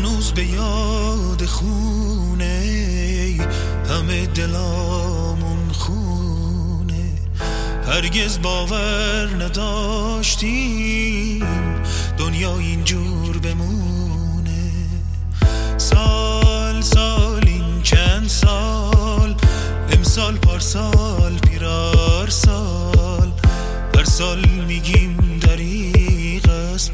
هنوز به یاد خونه همه دلامون خونه. هرگز باور نداشتیم دنیا اینجور بمونه. سال سال این چند سال امسال پارسال پیرار سال. هر سال میگیم دریق است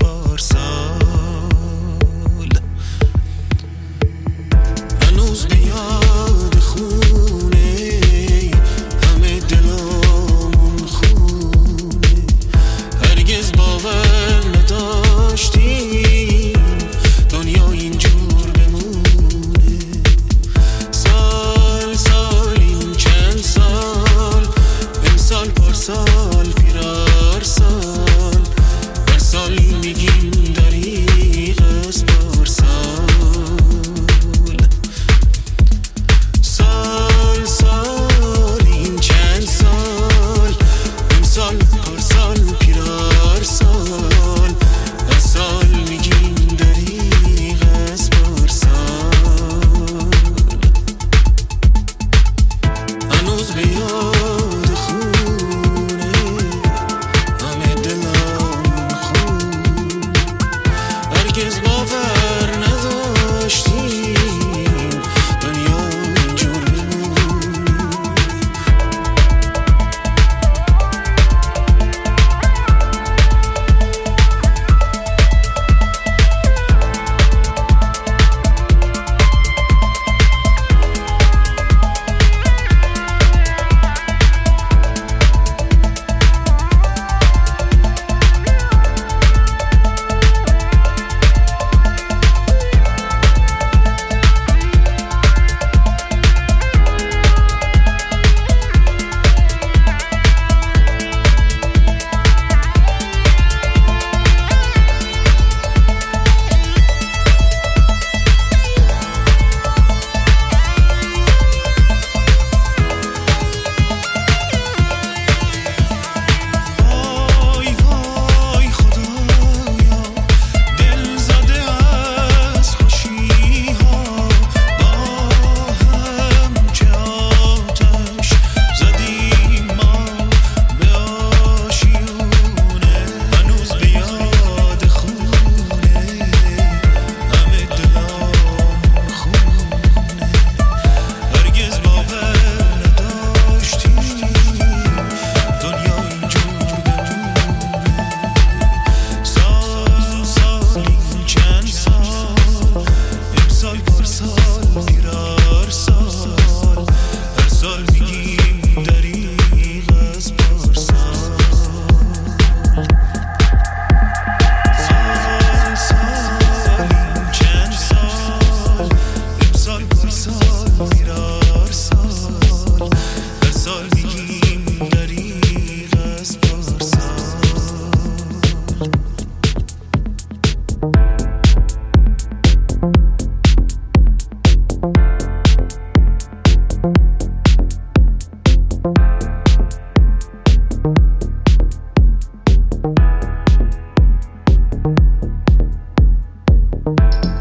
you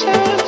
treasure.